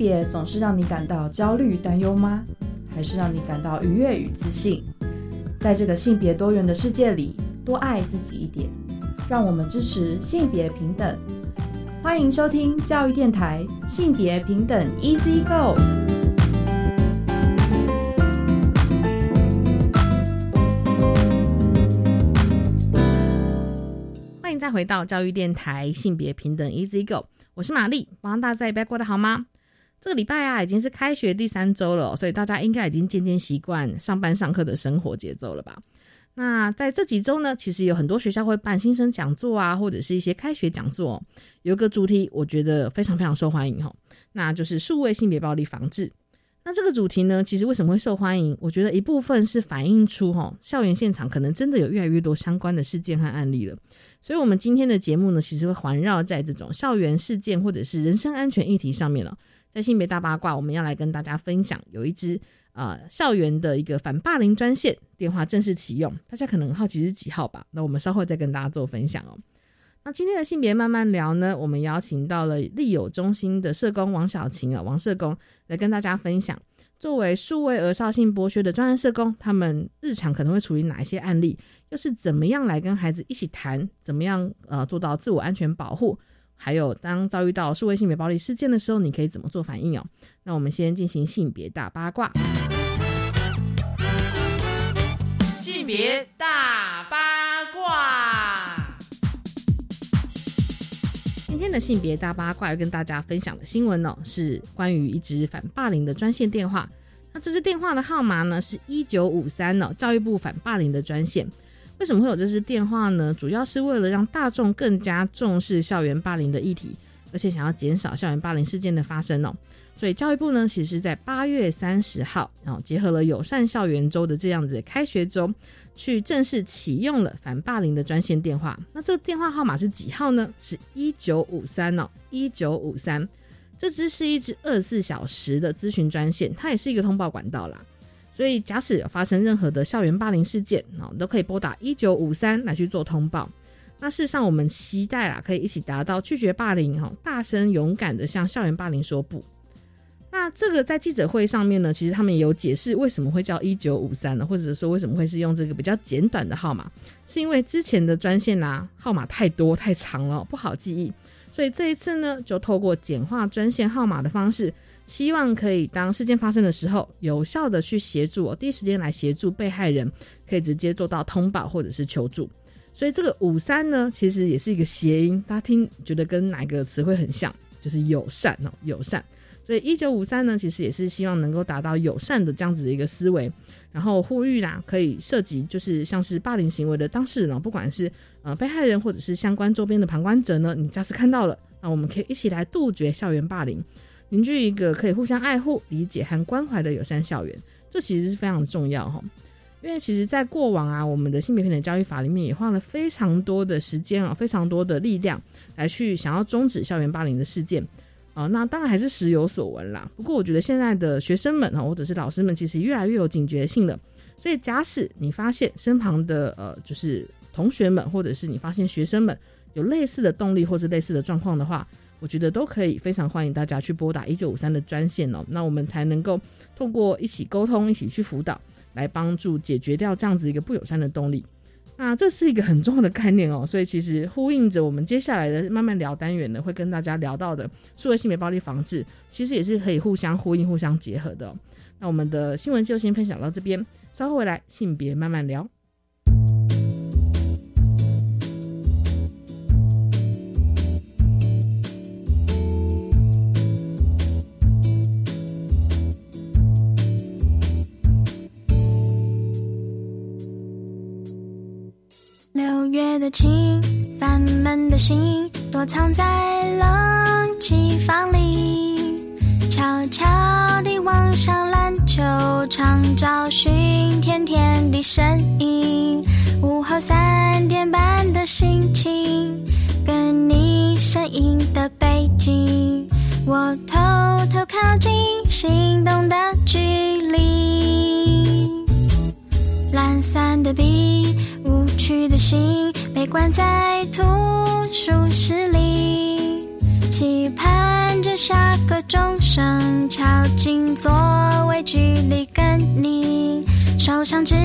别总是让你感到焦虑、担忧吗？还是让你感到愉悦与自信？在这个性别多元的世界里，多爱自己一点。让我们支持性别平等。欢迎收听教育电台性别平等 Easy Go。欢迎再回到教育电台性别平等 Easy Go，我是玛丽，帮大家在拜过得好吗？这个礼拜啊，已经是开学第三周了，所以大家应该已经渐渐习惯上班上课的生活节奏了吧？那在这几周呢，其实有很多学校会办新生讲座啊，或者是一些开学讲座，有一个主题我觉得非常非常受欢迎哈，那就是数位性别暴力防治。那这个主题呢，其实为什么会受欢迎？我觉得一部分是反映出哈，校园现场可能真的有越来越多相关的事件和案例了。所以，我们今天的节目呢，其实会环绕在这种校园事件或者是人身安全议题上面了。在性别大八卦，我们要来跟大家分享，有一支呃校园的一个反霸凌专线电话正式启用，大家可能好奇是几号吧？那我们稍后再跟大家做分享哦。那今天的性别慢慢聊呢，我们邀请到了利友中心的社工王小晴啊，王社工来跟大家分享。作为数位儿少性剥削的专业社工，他们日常可能会处理哪一些案例？又是怎么样来跟孩子一起谈？怎么样呃做到自我安全保护？还有当遭遇到数位性别暴力事件的时候，你可以怎么做反应哦？那我们先进行性别大八卦。性别大八卦。今天的性别大八卦要跟大家分享的新闻呢，是关于一支反霸凌的专线电话。那这支电话的号码呢是一九五三呢，教育部反霸凌的专线。为什么会有这支电话呢？主要是为了让大众更加重视校园霸凌的议题，而且想要减少校园霸凌事件的发生哦。所以教育部呢，其实在八月三十号，然后结合了友善校园周的这样子开学周，去正式启用了反霸凌的专线电话。那这个电话号码是几号呢？是一九五三哦，一九五三。这支是一支二十四小时的咨询专线，它也是一个通报管道啦。所以假使发生任何的校园霸凌事件，哦，都可以拨打一九五三来去做通报。那事实上，我们期待啊，可以一起达到拒绝霸凌，哈，大声勇敢的向校园霸凌说不。那这个在记者会上面呢，其实他们也有解释为什么会叫一九五三呢，或者说为什么会是用这个比较简短的号码，是因为之前的专线啊号码太多太长了，不好记忆。所以这一次呢，就透过简化专线号码的方式，希望可以当事件发生的时候，有效的去协助，第一时间来协助被害人，可以直接做到通报或者是求助。所以这个五三呢，其实也是一个谐音，大家听觉得跟哪个词汇很像？就是友善哦，友善。所以一九五三呢，其实也是希望能够达到友善的这样子的一个思维，然后呼吁啦，可以涉及就是像是霸凌行为的当事人，不管是呃被害人或者是相关周边的旁观者呢，你假使看到了，那我们可以一起来杜绝校园霸凌，凝聚一个可以互相爱护、理解和关怀的友善校园，这其实是非常重要哈。因为其实，在过往啊，我们的性别平等教育法里面也花了非常多的时间啊，非常多的力量来去想要终止校园霸凌的事件。啊，那当然还是时有所闻啦。不过我觉得现在的学生们啊，或者是老师们，其实越来越有警觉性了。所以，假使你发现身旁的呃，就是同学们，或者是你发现学生们有类似的动力或者类似的状况的话，我觉得都可以非常欢迎大家去拨打一九五三的专线哦。那我们才能够透过一起沟通、一起去辅导，来帮助解决掉这样子一个不友善的动力。那这是一个很重要的概念哦，所以其实呼应着我们接下来的慢慢聊单元呢，会跟大家聊到的数位性别暴力防治，其实也是可以互相呼应、互相结合的。那我们的新闻就先分享到这边，稍后回来性别慢慢聊。月的情，烦闷的心，躲藏在冷气房里，悄悄地望向篮球场，找寻甜甜的身影。午后三点半的心情，跟你身影的背景，我偷偷靠近，心动的距离。懒散的笔。去的心被关在图书室里，期盼着下个钟声敲进座位，距离跟你手上纸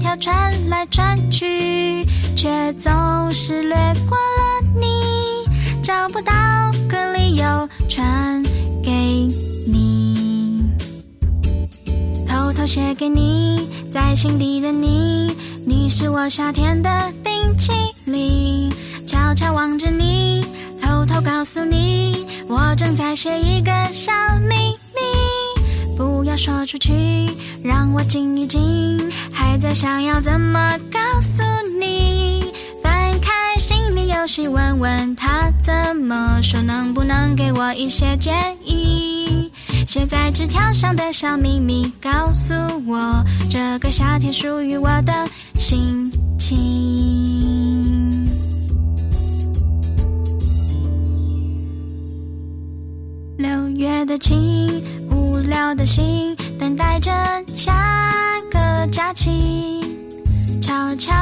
条传来传去，却总是略过了你，找不到个理由传给你，偷偷写给你，在心底的你，你是我夏天的冰淇淋，悄悄望着你，偷偷告诉你，我正在写一个小秘密，不要说出去，让我静一静，还在想要怎么告诉你。翻开心里游戏，问问他怎么说，能不能给我一些建议？写在纸条上的小秘密，告诉我这个夏天属于我的心情。六月的晴，无聊的心，等待着下个假期。悄悄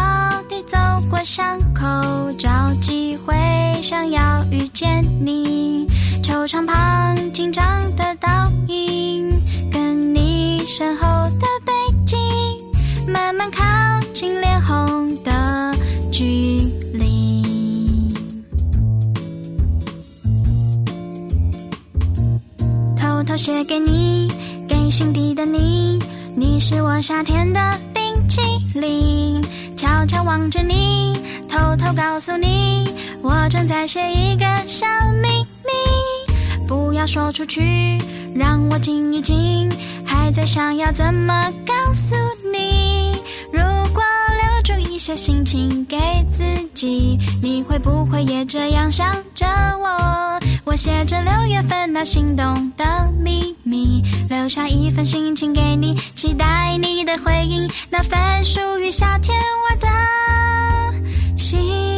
地走过巷口，找机会想要遇见你。球场旁紧张的倒影，跟你身后的背景，慢慢靠近脸红的距离。偷偷写给你，给心底的你，你是我夏天的淇淋。悄悄望着你，偷偷告诉你，我正在写一个小秘密，不要说出去，让我静一静，还在想要怎么告诉你。如果留住一些心情给自己，你会不会也这样想着我？我写着六月份那心动的秘密，留下一份心情给你，期待你的回应，那份属于夏天我的心。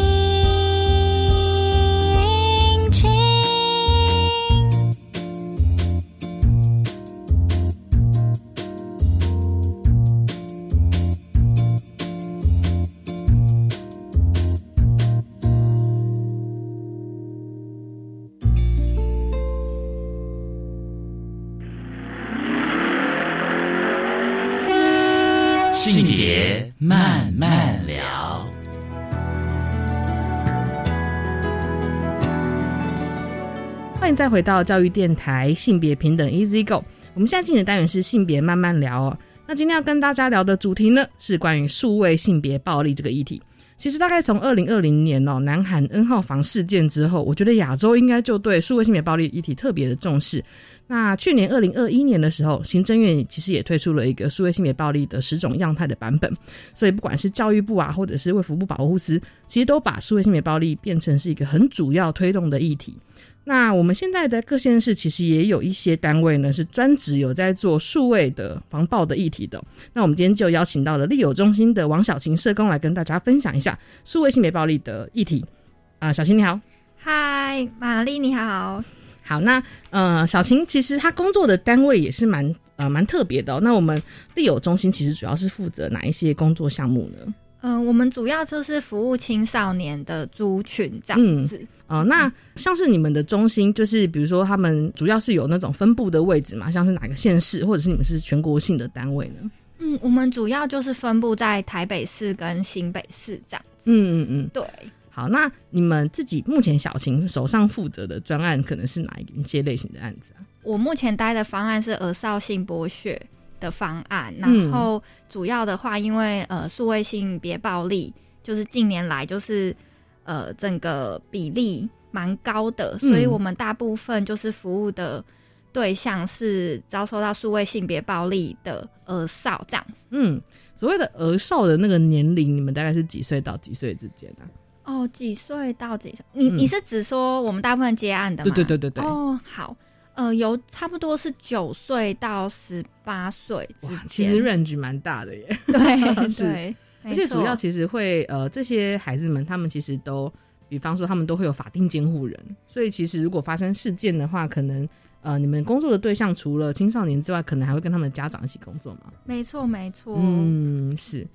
再回到教育电台性别平等 Easy Go。我们现在进的单元是性别慢慢聊哦。那今天要跟大家聊的主题呢，是关于数位性别暴力这个议题。其实大概从二零二零年哦，南韩 N 号房事件之后，我觉得亚洲应该就对数位性别暴力议题特别的重视。那去年二零二一年的时候，行政院其实也推出了一个数位性别暴力的十种样态的版本，所以不管是教育部啊，或者是卫福部保护司，其实都把数位性别暴力变成是一个很主要推动的议题。那我们现在的各县市其实也有一些单位呢，是专职有在做数位的防暴的议题的。那我们今天就邀请到了利友中心的王小琴社工来跟大家分享一下数位性别暴力的议题。啊、小琴你好。嗨，玛丽你好。好，那呃，小琴其实她工作的单位也是蛮呃蛮特别的、哦。那我们利友中心其实主要是负责哪一些工作项目呢？嗯、我们主要就是服务青少年的族群这样子。呃，那像是你们的中心，就是比如说他们主要是有那种分布的位置嘛，像是哪个县市，或者是你们是全国性的单位呢？嗯，我们主要就是分布在台北市跟新北市这样。嗯嗯嗯。对，好，那你们自己目前小琴手上负责的专案可能是哪一些类型的案子啊？我目前待的方案是儿少性剥削的方案，嗯然后主要的话，因为呃数位性别暴力就是近年来就是呃整个比例蛮高的，所以嗯我们大部分就是服务的对象是遭受到数位性别暴力的儿少这样子。嗯，所谓的儿少的那个年龄，你们大概是几岁到几岁之间啊？哦，几岁到几岁？你、嗯你是指说我们大部分接案的吗？对对对对对哦，好，呃，有差不多是九岁到十八岁之间。哇，其实 range 蛮大的耶。对是对，而且主要其实会呃，这些孩子们他们其实都，比方说他们都会有法定监护人，所以其实如果发生事件的话，可能呃你们工作的对象除了青少年之外，可能还会跟他们的家长一起工作嘛。没错没错。嗯，是。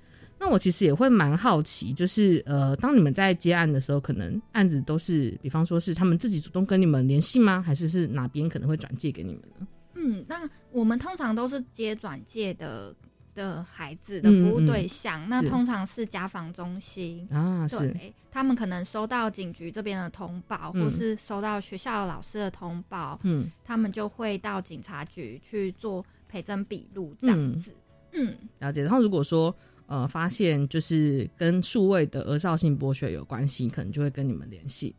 那我其实也会蛮好奇，就是呃，当你们在接案的时候，可能案子都是，比方说是他们自己主动跟你们联系吗？还是是哪边可能会转借给你们呢？嗯，那我们通常都是接转介的的孩子的服务对象，那通常是家访中心。啊，是，对，他们可能收到警局这边的通报，嗯或是收到学校老师的通报，嗯，他们就会到警察局去做陪证笔录这样子。嗯了解。然后如果说呃发现就是跟数位的额少性剥削有关系，可能就会跟你们联系，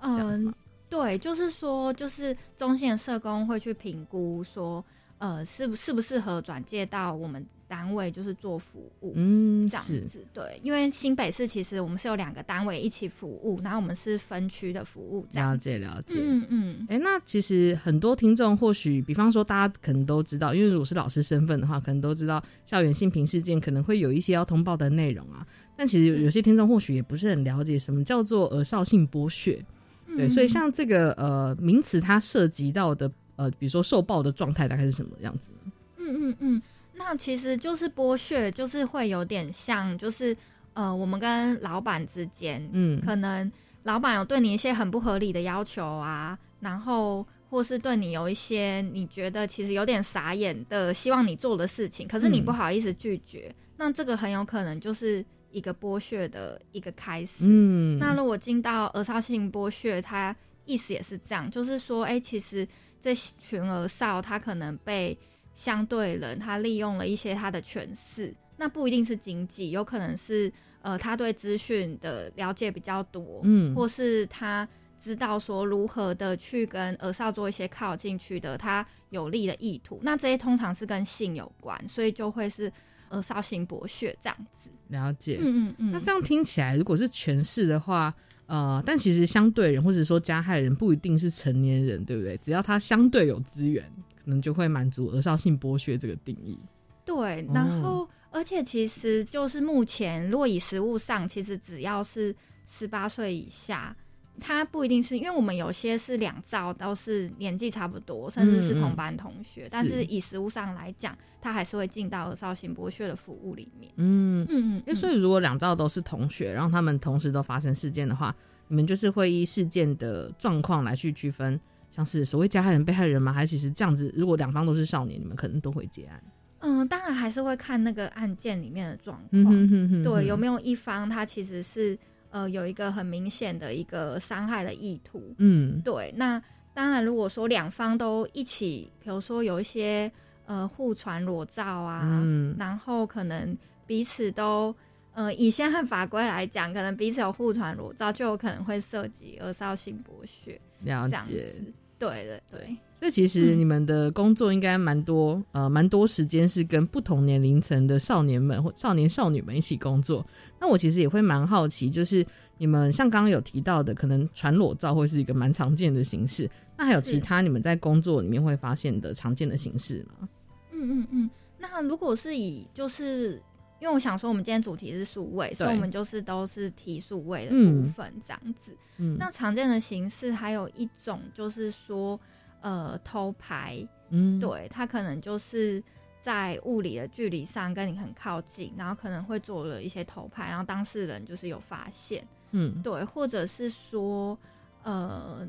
嗯、吗？对，就是说，就是中心的社工会去评估说，呃，适不适不适合转介到我们单位，就是做服务。嗯，这样子，对，因为新北市其实我们是有两个单位一起服务，然后我们是分区的服务，这了样子。解了解。嗯嗯哎、那其实很多听众或许，比方说大家可能都知道，因为如果是老师身份的话，可能都知道校园性平事件可能会有一些要通报的内容啊。但其实有有些听众或许也不是很了解什么叫做儿少性剥削，嗯，对，所以像这个呃名词，它涉及到的呃，比如说受暴的状态大概是什么样子呢？嗯嗯嗯，那其实就是剥削，就是会有点像，就是呃，我们跟老板之间，嗯，可能老板有对你一些很不合理的要求啊，然后或是对你有一些你觉得其实有点傻眼的希望你做的事情，可是你嗯不好意思拒绝，那这个很有可能就是一个剥削的一个开始。嗯，那如果进到儿少性剥削，它意思也是这样，就是说，哎、其实这群儿少他可能被相对人他利用了一些他的权势，那不一定是经济，有可能是呃他对资讯的了解比较多，嗯或是他知道说如何的去跟儿少做一些靠近去的他有利的意图，那这些通常是跟性有关，所以就会是儿少性剥削这样子。了解。嗯嗯嗯，那这样听起来，如果是权势的话，呃，但其实相对人或者说加害人不一定是成年人，对不对？只要他相对有资源，可能就会满足额少性剥削这个定义。对，哦然后、而且其实就是目前，如果以实物上，其实只要是十八岁以下，他不一定是因为我们有些是两兆都是年纪差不多，甚至是同班同学，但是以实物上来讲，他还是会进到儿少性剥削的服务里面。嗯，嗯嗯哎、所以如果两兆都是同学，然后他们同时都发生事件的话，你们就是会依事件的状况来去区分，像是所谓加害人、被害人吗？还是其实这样子，如果两方都是少年，你们可能都会结案。嗯，当然还是会看那个案件里面的状况。嗯哼哼哼对，有有？没有一方他其实是呃有一个很明显的一个伤害的意图？嗯对，那当然，如果说两方都一起，比如说有一些呃互传裸照啊，嗯然后可能彼此都呃以现在法规来讲，可能彼此有互传裸照，就有可能会涉及儿少性剥削这样了解。子。对对对，所以其实嗯你们的工作应该蛮多，呃，蛮多时间是跟不同年龄层的少年们或少年少女们一起工作。那我其实也会蛮好奇，就是你们像刚刚有提到的，可能传裸照会是一个蛮常见的形式。那还有其他你们在工作里面会发现的常见的形式吗？嗯嗯嗯。那如果是以就是。因为我想说，我们今天主题是数位，所以我们就是都是提数位的嗯部分这样子。嗯，那常见的形式还有一种就是说，呃，偷拍，嗯，对他可能就是在物理的距离上跟你很靠近，然后可能会做了一些偷拍，然后当事人就是有发现，嗯对，或者是说，呃，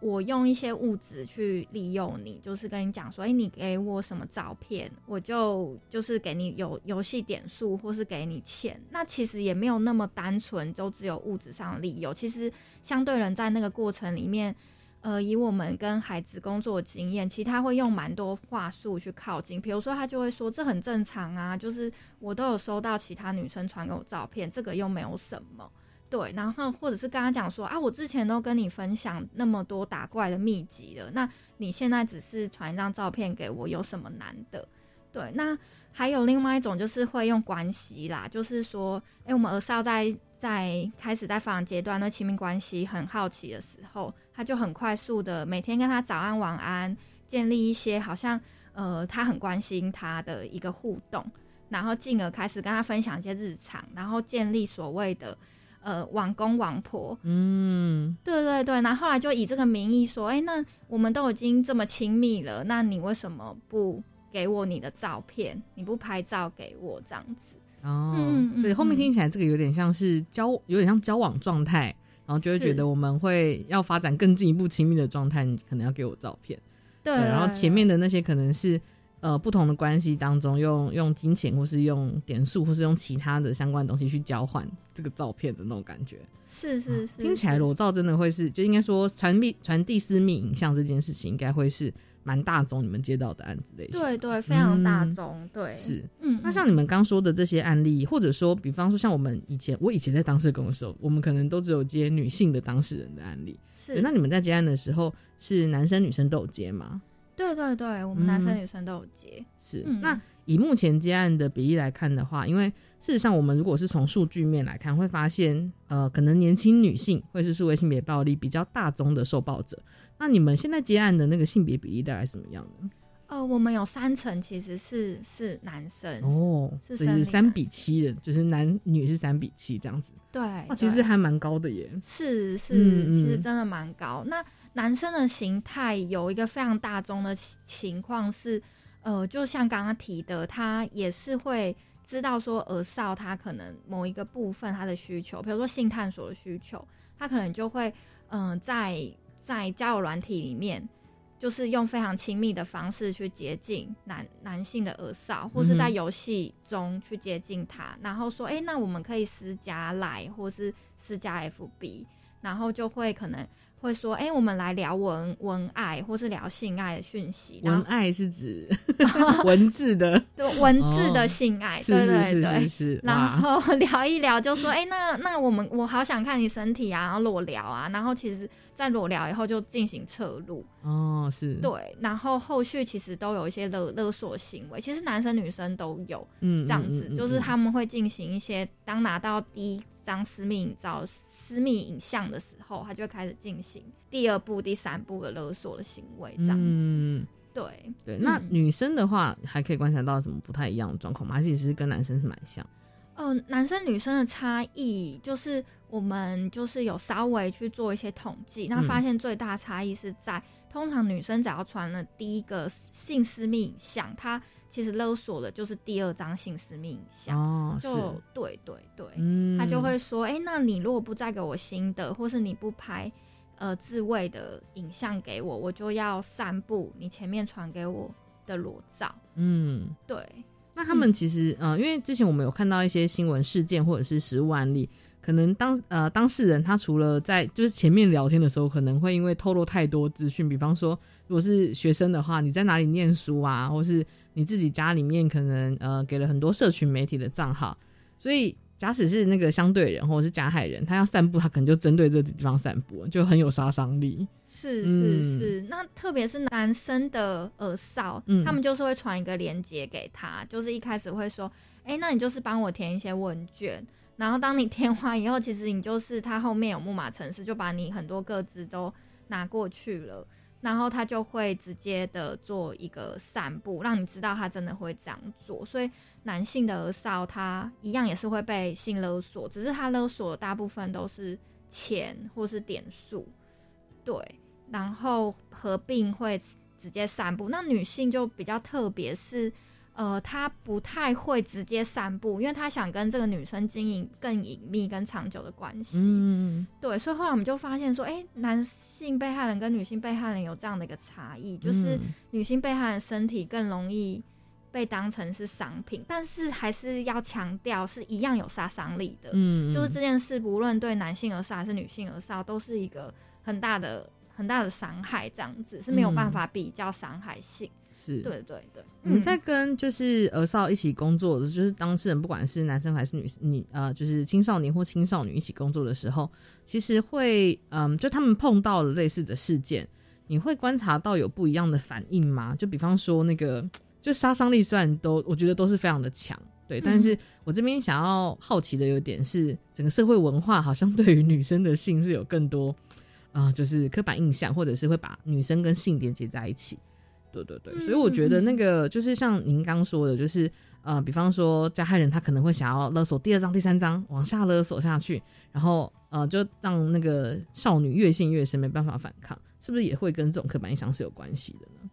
我用一些物质去利用你，就是跟你讲说，哎、你给我什么照片，我就就是给你有游戏点数，或是给你钱。那其实也没有那么单纯，就只有物质上的利用。其实相对人在那个过程里面，呃，以我们跟孩子工作经验，其实他会用蛮多话术去靠近，比如说他就会说这很正常啊，就是我都有收到其他女生传给我照片，这个又没有什么。对，然后或者是跟他讲说啊，我之前都跟你分享那么多打怪的秘籍了，那你现在只是传一张照片给我，有什么难的？对，那还有另外一种就是会用关系啦，就是说，哎，我们儿少在在开始在发展阶段，对亲密关系很好奇的时候，他就很快速的每天跟他早安晚安，建立一些好像呃他很关心他的一个互动，然后进而开始跟他分享一些日常，然后建立所谓的。呃，王公王婆，嗯对对对，然后后来就以这个名义说，哎，那我们都已经这么亲密了，那你为什么不给我你的照片？你不拍照给我这样子？哦，所以后面嗯听起来这个有点像是交，有点像交往状态，然后就会觉得我们会要发展更进一步亲密的状态，你可能要给我照片。对，然后前面的那些可能是呃不同的关系当中用用金钱或是用点数或是用其他的相关的东西去交换这个照片的那种感觉。是是是，听起来裸照真的会是，就应该说传递传递私密影像这件事情，应该会是蛮大众你们接到的案子类型。对对，非常大嗯众，对，是。嗯，那像你们刚说的这些案例，或者说，比方说像我们以前，我以前在当社工的时候，我们可能都只有接女性的当事人的案例。是，那你们在接案的时候，是男生女生都有接吗？对对对，我们男生嗯女生都有接，是。嗯那以目前接案的比例来看的话，因为事实上我们如果是从数据面来看，会发现，呃，可能年轻女性会是数位性别暴力比较大宗的受暴者。那你们现在接案的那个性别比例大概是怎么样呢？呃，我们有三层其实是是男生，哦，是三比七的，就是男女是三比七这样子。对，哇，其实对还蛮高的耶。是是，嗯嗯其实真的蛮高。那男生的形态有一个非常大众的情情况是，呃，就像刚刚提的，他也是会知道说儿少他可能某一个部分他的需求，比如说性探索的需求，他可能就会嗯、呃在在交友软体里面。就是用非常亲密的方式去接近男男性的耳少，或是在游戏中去接近他，然后说，哎、那我们可以私加来，或是私加 FB，然后就会可能会说，哎、我们来聊文文爱，或是聊性爱的讯息，文爱是指 文字的，对文字哦的性爱，是对是是对。对是。是，然哇，后 聊一聊，就说，哎、那那我们我好想看你身体啊，然后裸聊啊，然后其实，在裸聊以后就进行侧录，哦是，，对，然后后续其实都有一些勒勒索行为，其实男生女生都有，嗯这样子，嗯嗯就是嗯。他们会进行一些，当拿到第一张私密影照、私密影像的时候，他就会开始进行第二步、第三步的勒索的行为，这样子。嗯，对，对。那嗯女生的话，还可以观察到什么不太一样的状况吗？还是其实跟男生是蛮像？呃，男生女生的差异就是我们就是有稍微去做一些统计，那嗯发现最大差异是在，通常女生只要传了第一个性私密影像，她其实勒索的就是第二张性私密影像。哦，就是对对对，嗯，他就会说，哎、那你如果不再给我新的，或是你不拍呃自慰的影像给我，我就要散布你前面传给我的裸照。嗯。对，那他们其实，呃，因为之前我们有看到一些新闻事件或者是实物案例，可能当呃当事人他除了在就是前面聊天的时候，可能会因为透露太多资讯，比方说如果是学生的话，你在哪里念书啊，或是你自己家里面可能呃给了很多社群媒体的账号，所以假使是那个相对人或者是加害人，他要散步，他可能就针对这个地方散步，就很有杀伤力。是嗯是是，那特别是男生的耳少，嗯他们就是会传一个链接给他，就是一开始会说，哎、那你就是帮我填一些问卷。然后当你填完以后，其实你就是他后面有木马程式，就把你很多个资都拿过去了，然后他就会直接的做一个散布，让你知道他真的会这样做。所以男性的儿少他一样也是会被性勒索，只是他勒索的大部分都是钱或是点数，对，然后合并会直接散布。那女性就比较特别是。呃，他不太会直接散步，因为他想跟这个女生经营更隐秘、跟长久的关系。嗯，对，所以后来我们就发现说，哎、男性被害人跟女性被害人有这样的一个差异，就是嗯女性被害人身体更容易被当成是商品，但是还是要强调是一样有杀伤力的。嗯，就是这件事，不论对男性而杀还是女性而杀，都是一个很大的、很大的伤害，这样子是没有办法比较伤害性。是对对对，我们嗯在跟就是儿少一起工作的，就是当事人，不管是男生还是女女呃，就是青少年或青少女一起工作的时候，其实会嗯，就他们碰到了类似的事件，你会观察到有不一样的反应吗？就比方说那个，就杀伤力虽然都我觉得都是非常的强，对，但是我这边想要好奇的有点是，整个社会文化好像对于女生的性是有更多啊、就是刻板印象，或者是会把女生跟性连接在一起。对对对，所以我觉得那个就是像您刚说的，就是呃，比方说加害人他可能会想要勒索第二章、第三章往下勒索下去，然后呃，就让那个少女越陷越深，没办法反抗，是不是也会跟这种刻板印象是有关系的呢？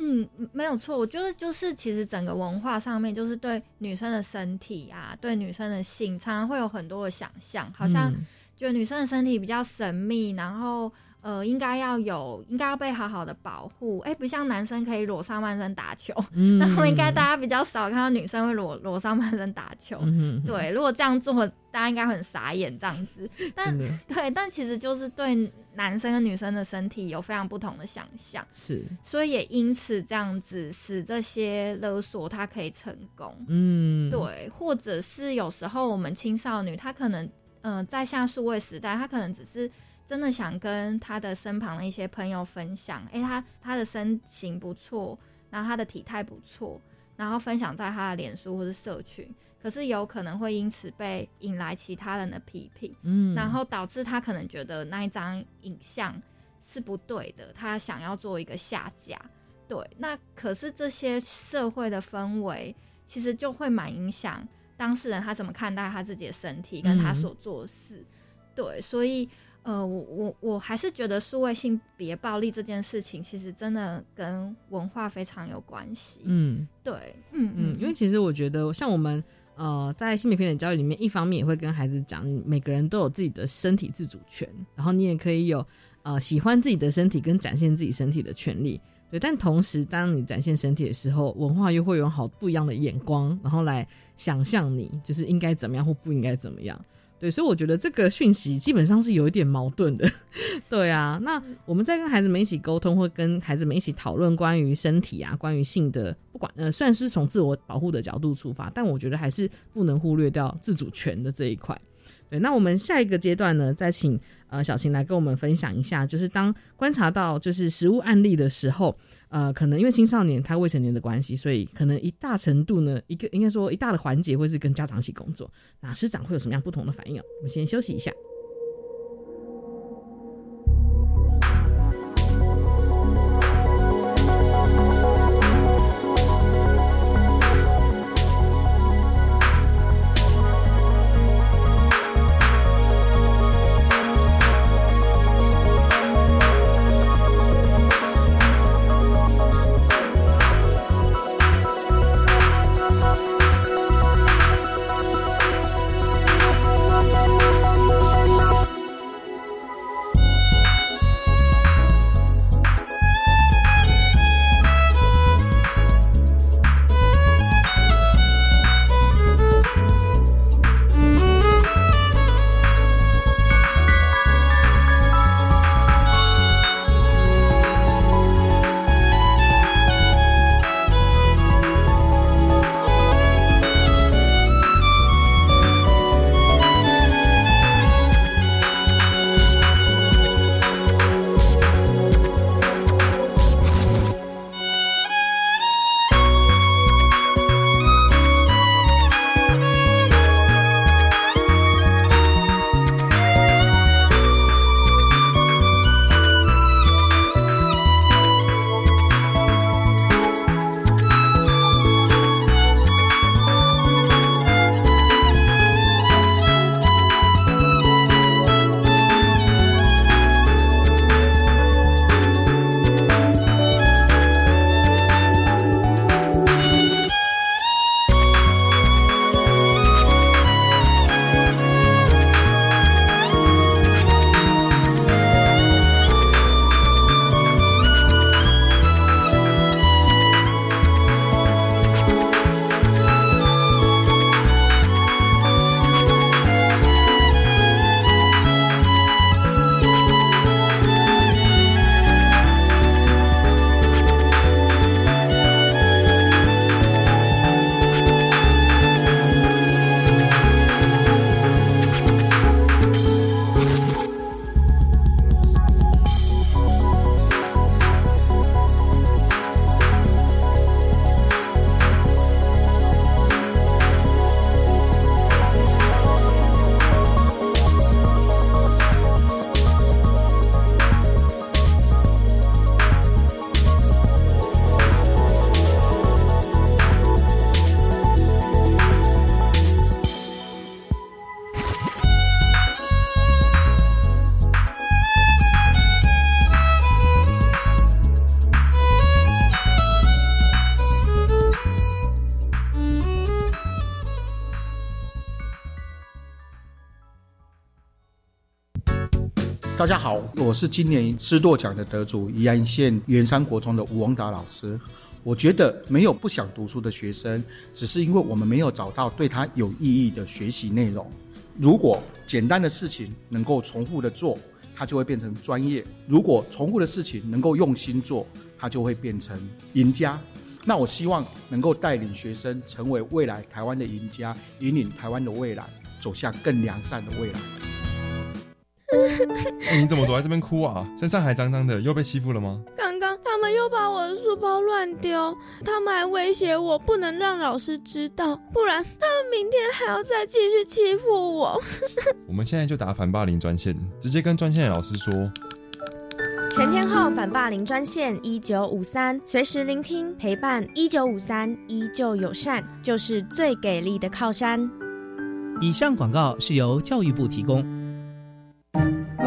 嗯，没有错。我觉得就是其实整个文化上面，就是对女生的身体啊，对女生的性，常常会有很多的想象，好像嗯觉得女生的身体比较神秘，然后呃，应该要有，应该要被好好的保护。哎，不像男生可以裸上半身打球，嗯 那我应该大家比较少看到女生会裸裸上半身打球。嗯哼，对，如果这样做，大家应该很傻眼这样子。但对，但其实就是对男生跟女生的身体有非常不同的想象，是，所以也因此这样子使这些勒索它可以成功。嗯，对，或者是有时候我们青少女她可能，嗯、在现在数位时代，她可能只是真的想跟他的身旁的一些朋友分享，诶，他他的身形不错，然后他的体态不错，然后分享在他的脸书或是社群，可是有可能会因此被引来其他人的批评，嗯，然后导致他可能觉得那一张影像是不对的，他想要做一个下架。对，那可是这些社会的氛围，其实就会蛮影响当事人他怎么看待他自己的身体跟他嗯所做的事。对，所以呃，我我我还是觉得数位性别暴力这件事情，其实真的跟文化非常有关系。嗯对，嗯嗯，因为其实我觉得像我们。呃，在性别平等教育里面，一方面也会跟孩子讲，每个人都有自己的身体自主权，然后你也可以有呃喜欢自己的身体跟展现自己身体的权利。对，但同时，当你展现身体的时候，文化又会有好不一样的眼光，然后来想象你就是应该怎么样或不应该怎么样。对，所以我觉得这个讯息基本上是有一点矛盾的。对啊，那我们在跟孩子们一起沟通，或跟孩子们一起讨论关于身体啊、关于性的，不管呃，虽然是从自我保护的角度出发，但我觉得还是不能忽略掉自主权的这一块。对，那我们下一个阶段呢，再请呃小琴来跟我们分享一下，就是当观察到就是实物案例的时候，呃，可能因为青少年他未成年的关系，所以可能一大程度呢，一个应该说一大的环节会是跟家长一起工作。那师长会有什么样不同的反应哦？我们先休息一下。我是今年师铎奖的得主宜安县元山国中的吴王达老师。我觉得没有不想读书的学生，只是因为我们没有找到对他有意义的学习内容。如果简单的事情能够重复的做，它就会变成专业；如果重复的事情能够用心做，它就会变成赢家。那我希望能够带领学生成为未来台湾的赢家，引领台湾的未来走向更良善的未来。哎 你怎么躲在这边哭啊？身上还脏脏的，又被欺负了吗？刚刚他们又把我的书包乱丢，他们还威胁我不能让老师知道，不然他们明天还要再继续欺负我。我们现在就打反霸凌专线，直接跟专线的老师说。全天候反霸凌专线一九五三，随时聆听陪伴一九五三，依旧友善，就是最给力的靠山。以上广告是由教育部提供。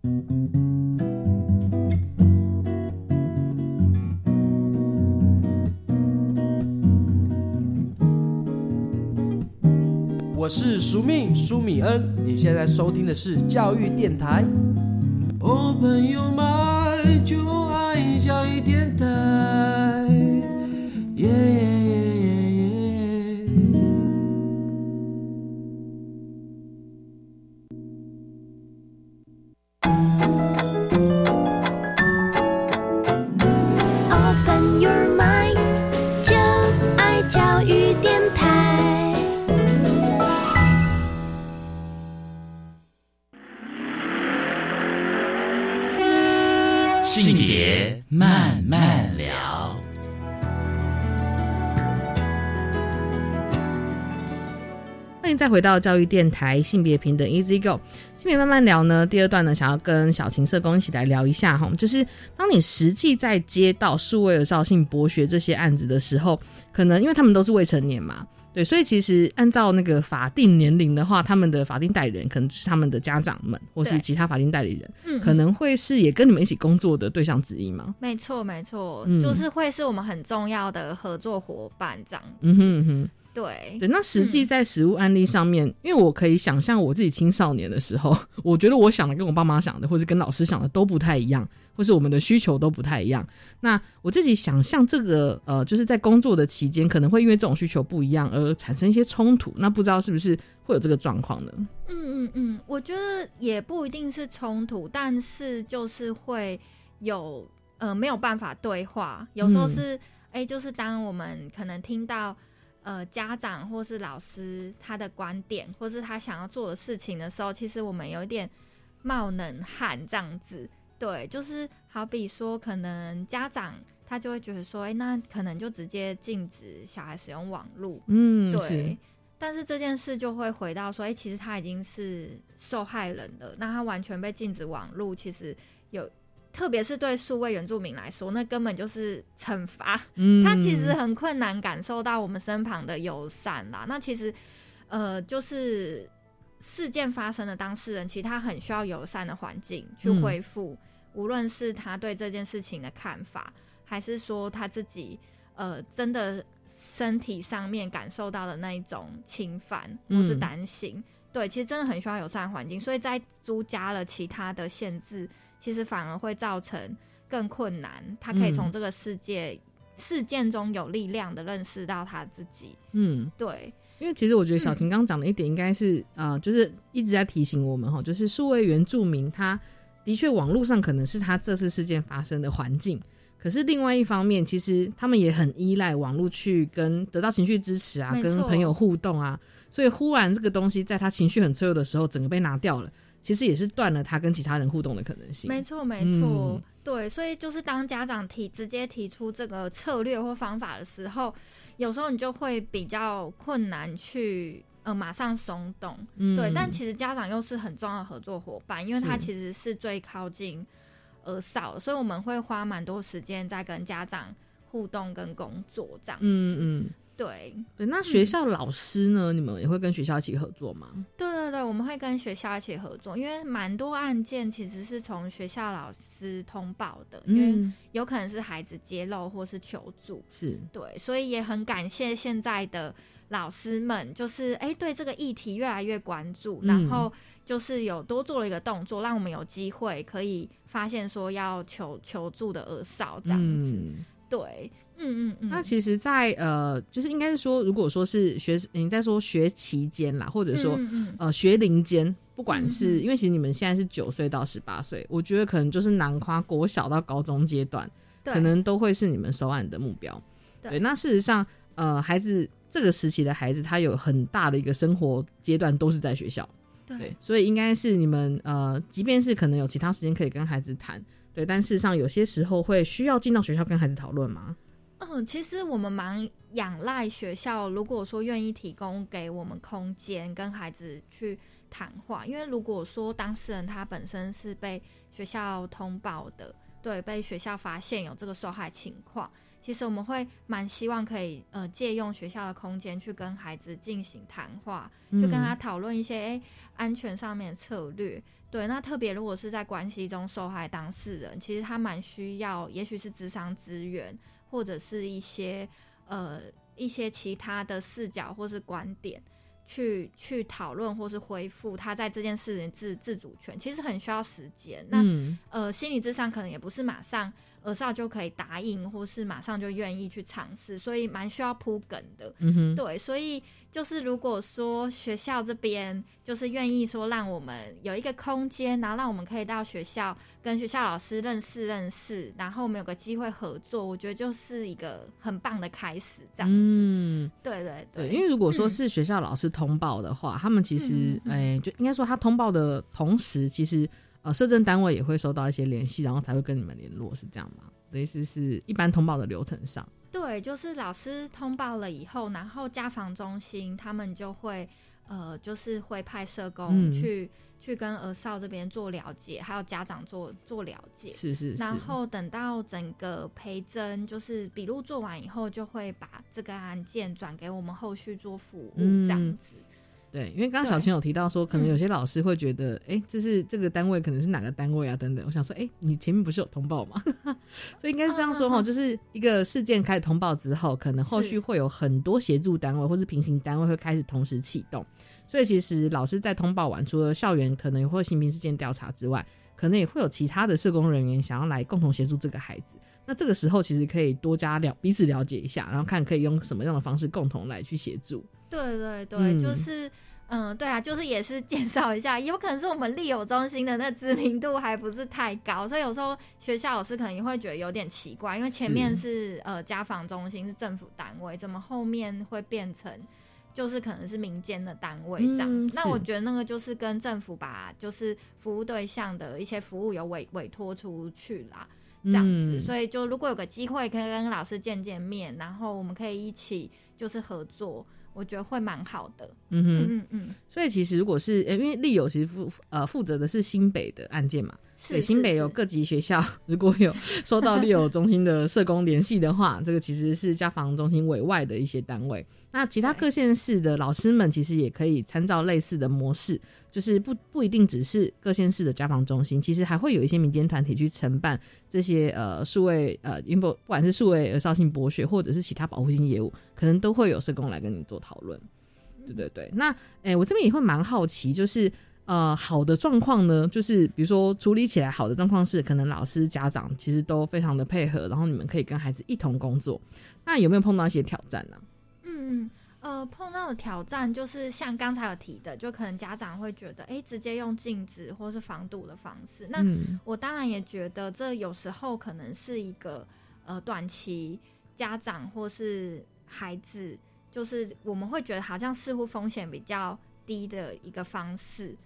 我是苏命苏米恩，你现在收听的是教育电台。哦，朋友们，就爱教育电台。慢慢聊。欢迎再回到教育电台性别平等 Easy Go，性别慢慢聊呢。第二段呢，想要跟小琴社工一起来聊一下哈，就是当你实际在接到数位儿少性剥削这些案子的时候，可能因为他们都是未成年嘛，对，所以其实按照那个法定年龄的话，他们的法定代理人可能是他们的家长们，或是其他法定代理人，嗯可能会是也跟你们一起工作的对象之一吗？没错，没错，嗯就是会是我们很重要的合作伙伴这样子。嗯哼嗯哼。对对，那实际在实物案例上面，因为我可以想象我自己青少年的时候，我觉得我想的跟我爸妈想的，或者跟老师想的都不太一样，或是我们的需求都不太一样。那我自己想象这个呃，就是在工作的期间，可能会因为这种需求不一样而产生一些冲突。那不知道是不是会有这个状况呢？嗯嗯嗯，我觉得也不一定是冲突，但是就是会有呃没有办法对话，有时候嗯是哎、就是当我们可能听到呃家长或是老师他的观点，或是他想要做的事情的时候，其实我们有一点冒冷汗这样子。对，就是好比说，可能家长他就会觉得说，哎、那可能就直接禁止小孩使用网络。嗯对。但是这件事就会回到说，哎、其实他已经是受害人了，那他完全被禁止网络，其实有，特别是对数位原住民来说，那根本就是惩罚。嗯他其实很困难感受到我们身旁的友善啦。那其实，呃，就是事件发生的当事人，其实他很需要友善的环境去嗯恢复，无论是他对这件事情的看法，还是说他自己呃真的身体上面感受到的那一种侵犯或是嗯担心。对，其实真的很需要友善的环境，所以在租加了其他的限制，其实反而会造成更困难。他可以从嗯。这个世界、事件中有力量的认识到他自己。嗯，对，因为其实我觉得小琴刚刚讲的一点，应该是、呃，就是一直在提醒我们哈，就是数位原住民，他的确网络上可能是他这次事件发生的环境，可是另外一方面，其实他们也很依赖网络去跟得到情绪支持啊，跟朋友互动啊，所以忽然这个东西在他情绪很脆弱的时候，整个被拿掉了，其实也是断了他跟其他人互动的可能性。没错，没错，嗯对，所以就是当家长提直接提出这个策略或方法的时候，有时候你就会比较困难去呃马上松动，嗯对。但其实家长又是很重要的合作伙伴，因为他其实是最靠近儿少，所以我们会花蛮多时间在跟家长互动跟工作这样子。嗯嗯，对，对。那学校老师呢？你们也会跟学校一起合作吗？对对对，我们会跟学校一起合作，因为蛮多案件其实是从学校老师通报的，因为嗯，有可能是孩子揭露或是求助，是，对，所以也很感谢现在的老师们，就是哎、对这个议题越来越关注，嗯。然后就是有多做了一个动作，让我们有机会可以发现说要求求助的儿少这样子，嗯。对，嗯嗯嗯，那其实在，呃，就是应该是说，如果说是学，你在说学期间啦，或者说、嗯嗯呃学龄间，不管是、因为其实你们现在是九岁到十八岁，我觉得可能就是囊括国小到高中阶段，对。可能都会是你们收案的目标。对那事实上，呃，孩子这个时期的孩子，他有很大的一个生活阶段都是在学校，对。对，所以应该是你们呃，即便是可能有其他时间可以跟孩子谈，对，但事实上有些时候会需要进到学校跟孩子讨论吗？嗯，其实我们蛮仰赖学校，如果说愿意提供给我们空间跟孩子去谈话，因为如果说当事人他本身是被学校通报的，对，被学校发现有这个受害情况，其实我们会蛮希望可以呃借用学校的空间去跟孩子进行谈话，去跟他嗯讨论一些诶安全上面的策略。对，那特别如果是在关系中受害当事人，其实他蛮需要，也许是智商资源，或者是一些呃一些其他的视角或是观点，去去讨论或是恢复他在这件事情自自主权，其实很需要时间。那、嗯呃，心理智商可能也不是马上儿少就可以答应，或是马上就愿意去尝试，所以蛮需要铺梗的。对，所以就是如果说学校这边就是愿意说让我们有一个空间，然后让我们可以到学校跟学校老师认识认识，然后我们有个机会合作，我觉得就是一个很棒的开始，这样子。嗯，对对对，因为如果说嗯是学校老师通报的话，他们其实哎、就应该说他通报的同时，其实呃，社政单位也会收到一些联系，然后才会跟你们联络，是这样吗？的意思是一般通报的流程上，对，就是老师通报了以后，然后家访中心他们就会呃，就是会派社工嗯去、去跟儿少这边做了解，还有家长做做了解。是是是，然后等到整个陪真就是笔录做完以后，就会把这个案件转给我们后续做服务，嗯这样子。对，因为刚刚小青有提到说，可能有些老师会觉得，哎、这是这个单位可能是哪个单位啊，等等。我想说，哎、你前面不是有通报吗？所以应该是这样说哈，就是一个事件开始通报之后，可能后续会有很多协助单位或是平行单位会开始同时启动。所以其实老师在通报完，除了校园可能也会性平事件调查之外，可能也会有其他的社工人员想要来共同协助这个孩子。那这个时候其实可以多加了彼此了解一下，然后看可以用什么样的方式共同来去协助。对对对，嗯就是。嗯，对啊，就是也是介绍一下，有可能是我们利友中心的那知名度还不是太高，所以有时候学校老师可能也会觉得有点奇怪，因为前面是呃家访中心是政府单位，怎么后面会变成就是可能是民间的单位这样子？嗯那我觉得那个就是跟政府把就是服务对象的一些服务有委委托出去啦。这样子，嗯。所以就如果有个机会可以跟老师见见面，然后我们可以一起就是合作，我觉得会蛮好的。嗯哼，嗯嗯，所以其实如果是，呃因为丽友其实负呃负责的是新北的案件嘛，对，是是新北有各级学校 如果有收到利友中心的社工联系的话，这个其实是家防中心委外的一些单位。那其他各县市的老师们其实也可以参照类似的模式，就是不不一定只是各县市的家防中心，其实还会有一些民间团体去承办这些呃数位呃，因不不管是数位儿少性博学或者是其他保护性业务，可能都会有社工来跟你做讨论。对对对，那诶、我这边也会蛮好奇，就是呃，好的状况呢，就是比如说处理起来好的状况是，可能老师、家长其实都非常的配合，然后你们可以跟孩子一同工作。那有没有碰到一些挑战呢、嗯嗯，呃，碰到的挑战就是像刚才有提的，就可能家长会觉得，哎、直接用禁止或是防堵的方式。那嗯我当然也觉得，这有时候可能是一个呃短期家长或是孩子，就是我们会觉得好像似乎风险比较低的一个方式。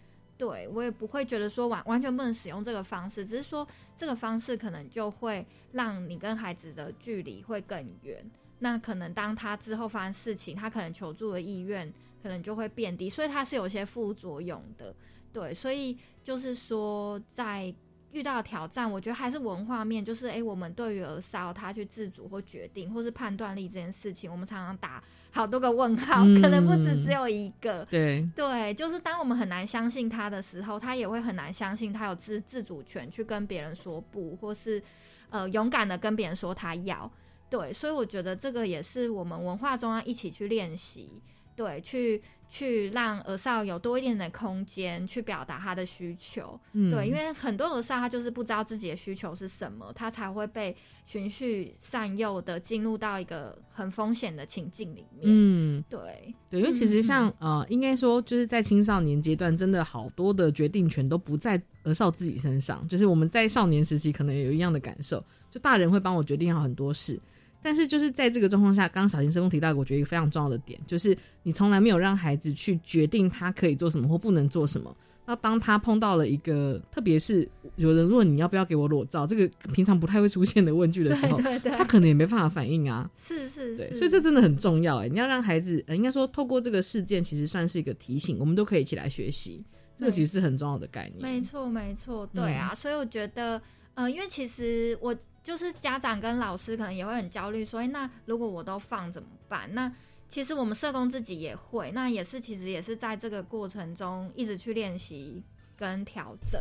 对我也不会觉得说完完全不能使用这个方式，只是说这个方式可能就会让你跟孩子的距离会更远。那可能当他之后发生事情，他可能求助的意愿可能就会变低，所以他是有些副作用的。对，所以就是说在。遇到挑战，我觉得还是文化面，就是诶，我们对于儿少他去自主或决定或是判断力这件事情，我们常常打好多个问号，可能不止只有一个。对对，就是当我们很难相信他的时候，他也会很难相信他有自自主权去跟别人说不，或是呃勇敢的跟别人说他要。对，所以我觉得这个也是我们文化中要一起去练习，对，去。去让儿少有多一点的空间去表达他的需求，对，因为很多儿少他就是不知道自己的需求是什么，他才会被循序善诱的进入到一个很风险的情境里面。嗯，对，对，因为其实像呃，应该说就是在青少年阶段，真的好多的决定权都不在儿少自己身上，就是我们在少年时期可能也有一样的感受，就大人会帮我决定好很多事。但是就是在这个状况下，刚刚小新师傅提到，我觉得一个非常重要的点，就是你从来没有让孩子去决定他可以做什么或不能做什么。那当他碰到了一个，特别是有人问你要不要给我裸照，这个平常不太会出现的问句的时候，他可能也没办法反应啊。是是，对，所以这真的很重要哎，你要让孩子，呃，应该说透过这个事件，其实算是一个提醒，我们都可以一起来学习，这个其实是很重要的概念。没错没错，对啊，所以我觉得，呃，因为其实我。就是家长跟老师可能也会很焦虑，说：“哎，那如果我都放怎么办？”那其实我们社工自己也会，那也是其实也是在这个过程中一直去练习跟调整，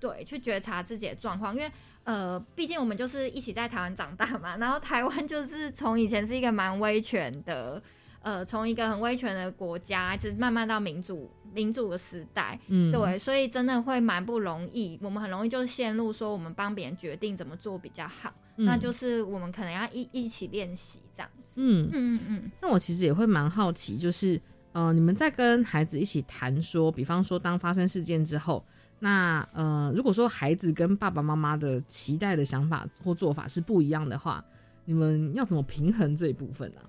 对，去觉察自己的状况。因为呃，毕竟我们就是一起在台湾长大嘛，然后台湾就是从以前是一个蛮威权的。呃，从一个很威权的国家，就是慢慢到民主民主的时代，嗯，对，所以真的会蛮不容易。我们很容易就是陷入说，我们帮别人决定怎么做比较好，那就是我们可能要一一起练习这样子。嗯嗯嗯。那我其实也会蛮好奇，就是呃，你们在跟孩子一起谈说，比方说当发生事件之后，那呃，如果说孩子跟爸爸妈妈的期待的想法或做法是不一样的话，你们要怎么平衡这一部分呢？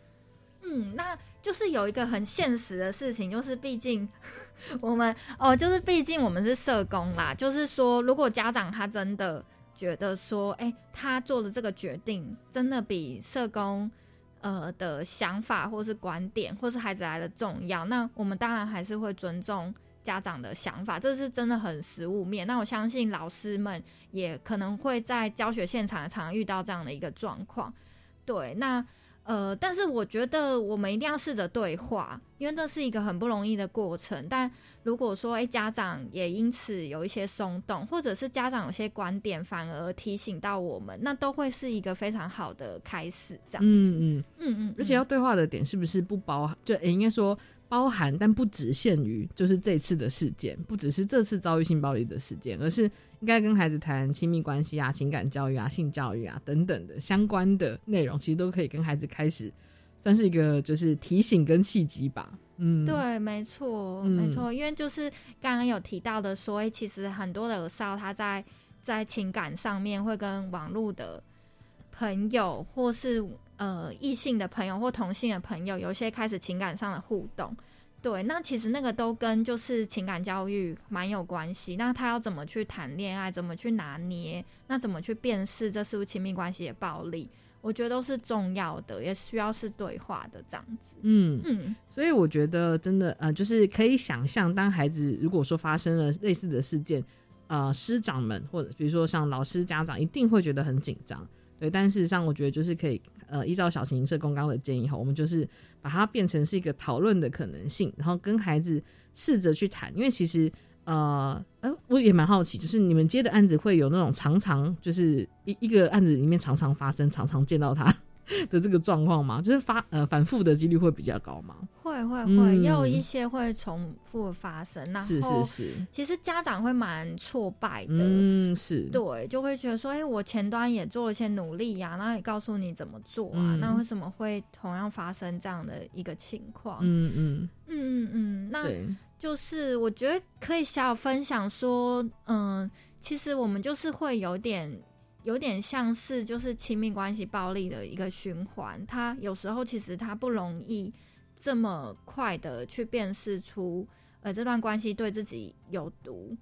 嗯，那就是有一个很现实的事情，就是毕竟 我们哦，就是毕竟我们是社工啦。就是说，如果家长他真的觉得说，哎，他做的这个决定真的比社工呃的想法或是观点或是孩子来的重要，那我们当然还是会尊重家长的想法，这是真的很实物面。那我相信老师们也可能会在教学现场常遇到这样的一个状况。对，那。呃，但是我觉得我们一定要试着对话，因为这是一个很不容易的过程。但如果说，哎，家长也因此有一些松动，或者是家长有些观点反而提醒到我们，那都会是一个非常好的开始。这样子，嗯嗯嗯嗯，而且要对话的点是不是不包含？就应该说。包含，但不只限于，就是这次的事件，不只是这次遭遇性暴力的事件，而是应该跟孩子谈亲密关系啊、情感教育啊、性教育啊等等的相关的内容，其实都可以跟孩子开始，算是一个就是提醒跟契机吧。嗯，对，没错，没错，因为就是刚刚有提到的，所以其实很多的少他在在情感上面会跟网络的朋友或是。呃，异性的朋友或同性的朋友，有一些开始情感上的互动，对，那其实那个都跟就是情感教育蛮有关系。那他要怎么去谈恋爱，怎么去拿捏，那怎么去辨识这是不是亲密关系的暴力，我觉得都是重要的，也需要是对话的这样子。嗯嗯，所以我觉得真的呃，就是可以想象，当孩子如果说发生了类似的事件，呃，师长们或者比如说像老师、家长，一定会觉得很紧张。对，但事实上，我觉得就是可以，呃，依照小型社工刚的建议哈，我们就是把它变成是一个讨论的可能性，然后跟孩子试着去谈，因为其实，呃，呃，我也蛮好奇，就是你们接的案子会有那种常常就是一一个案子里面常常发生，常常见到他。的这个状况吗？就是发呃反复的几率会比较高吗？会会会，也有一些会重复发生。然后是是是，其实家长会蛮挫败的。嗯，是对，就会觉得说，哎，我前端也做了一些努力呀，然后也告诉你怎么做啊，那为什么会同样发生这样的一个情况？嗯嗯嗯嗯嗯，那就是我觉得可以小小分享说，嗯，其实我们就是会有点。有点像是就是亲密关系暴力的一个循环，他有时候其实他不容易这么快的去辨识出，呃，这段关系对自己有毒，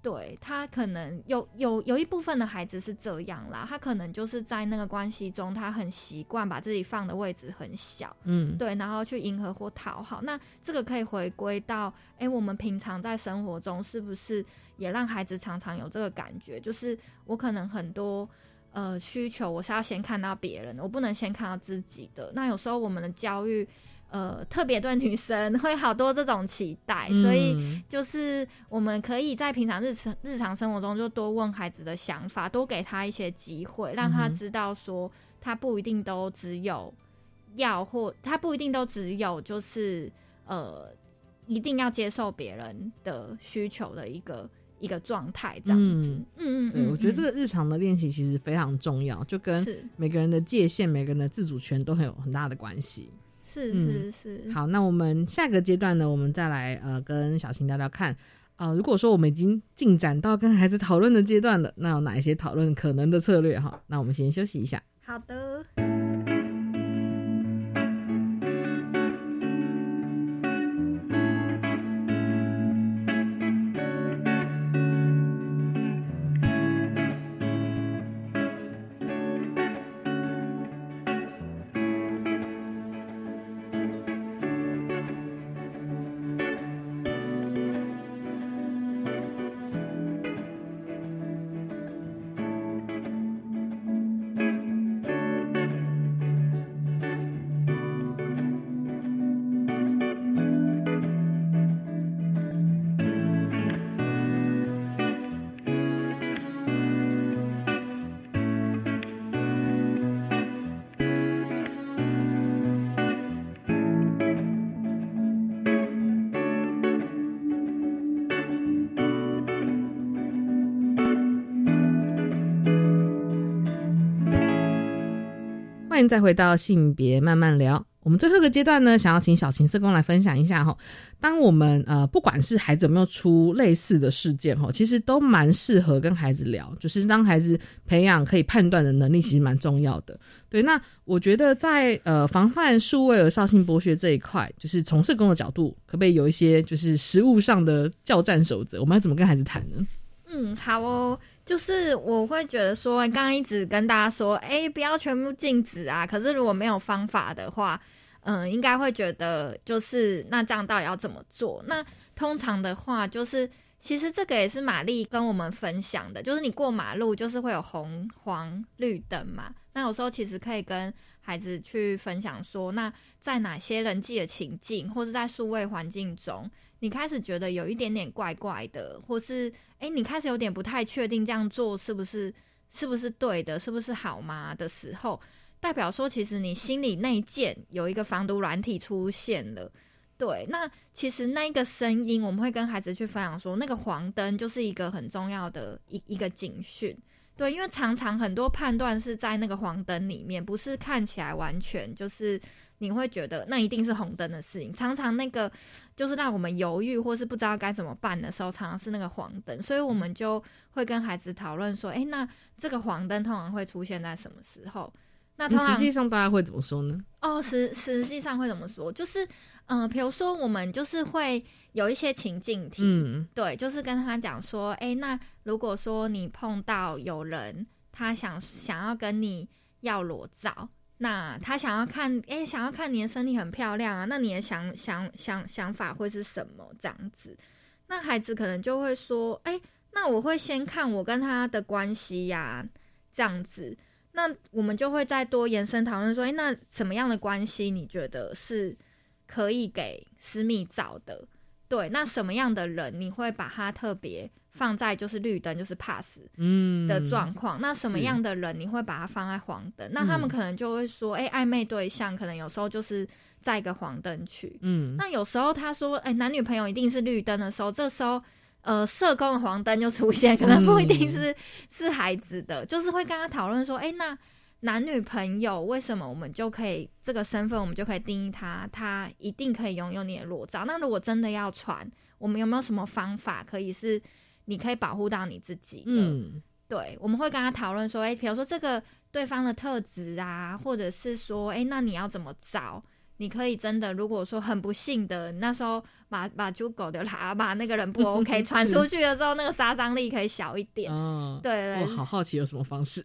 对他可能有有有一部分的孩子是这样啦，他可能就是在那个关系中，他很习惯把自己放的位置很小，嗯，对，然后去迎合或讨好。那这个可以回归到，哎，我们平常在生活中是不是也让孩子常常有这个感觉？就是我可能很多呃需求，我是要先看到别人，我不能先看到自己的。那有时候我们的教育。呃，特别对女生会好多这种期待，所以就是我们可以在平常日常日常生活中就多问孩子的想法，多给他一些机会，让他知道说他不一定都只有要或他不一定都只有就是呃一定要接受别人的需求的一个一个状态这样子。嗯嗯，对，我觉得这个日常的练习其实非常重要，就跟每个人的界限、每个人的自主权都很有很大的关系。是是是，好，那我们下个阶段呢，我们再来呃跟小晴聊聊看，呃，如果说我们已经进展到跟孩子讨论的阶段了，那有哪一些讨论可能的策略哈？那我们先休息一下。好的。欢迎再回到性别慢慢聊。我们最后一个阶段呢，想要请小琴社工来分享一下哈。当我们呃，不管是孩子有没有出类似的事件哈，其实都蛮适合跟孩子聊。就是当孩子培养可以判断的能力，其实蛮重要的。对，那我觉得在呃防范数位儿少性剥削这一块，就是从社工的角度，可不可以有一些就是实物上的教战守则？我们要怎么跟孩子谈呢？嗯，好哦。就是我会觉得说，刚刚一直跟大家说，哎，不要全部禁止啊。可是如果没有方法的话，嗯，应该会觉得就是那这样到底要怎么做？那通常的话，就是其实这个也是玛丽跟我们分享的，就是你过马路就是会有红、黄、绿灯嘛。那有时候其实可以跟孩子去分享说，那在哪些人际的情境，或是在数位环境中。你开始觉得有一点点怪怪的，或是哎，你开始有点不太确定这样做是不是是不是对的，是不是好吗的时候，代表说其实你心里内建有一个防毒软体出现了。对，那其实那一个声音，我们会跟孩子去分享说，那个黄灯就是一个很重要的一一个警讯。对，因为常常很多判断是在那个黄灯里面，不是看起来完全就是。你会觉得那一定是红灯的事情，常常那个就是让我们犹豫或是不知道该怎么办的时候，常常是那个黄灯，所以我们就会跟孩子讨论说：“哎，那这个黄灯通常会出现在什么时候？”那实际上大家会怎么说呢？哦，实实际上会怎么说？就是，嗯，比如说我们就是会有一些情境题，嗯，对，就是跟他讲说：“哎，那如果说你碰到有人他想想要跟你要裸照。”那他想要看，哎，想要看你的身体很漂亮啊，那你的想想想想法会是什么？这样子，那孩子可能就会说，哎，那我会先看我跟他的关系呀，这样子，那我们就会再多延伸讨论说，哎，那什么样的关系你觉得是可以给私密照的？对，那什么样的人你会把他特别？放在就是绿灯就是 pass 的状况，那什么样的人你会把他放在黄灯？那他们可能就会说，哎，暧昧对象可能有时候就是在一个黄灯区。嗯，那有时候他说，哎，男女朋友一定是绿灯的时候，这时候呃，社工的黄灯就出现，可能不一定是是孩子的，就是会跟他讨论说，哎，那男女朋友为什么我们就可以这个身份，我们就可以定义他，他一定可以拥有你的裸照？那如果真的要传，我们有没有什么方法可以是？你可以保护到你自己的，对，我们会跟他讨论说，哎，比如说这个对方的特质啊，或者是说，哎，那你要怎么找？你可以真的，如果说很不幸的那时候把把猪狗的喇叭那个人不 OK 传出去的时候，那个杀伤力可以小一点。嗯，对。对我好好奇有什么方式？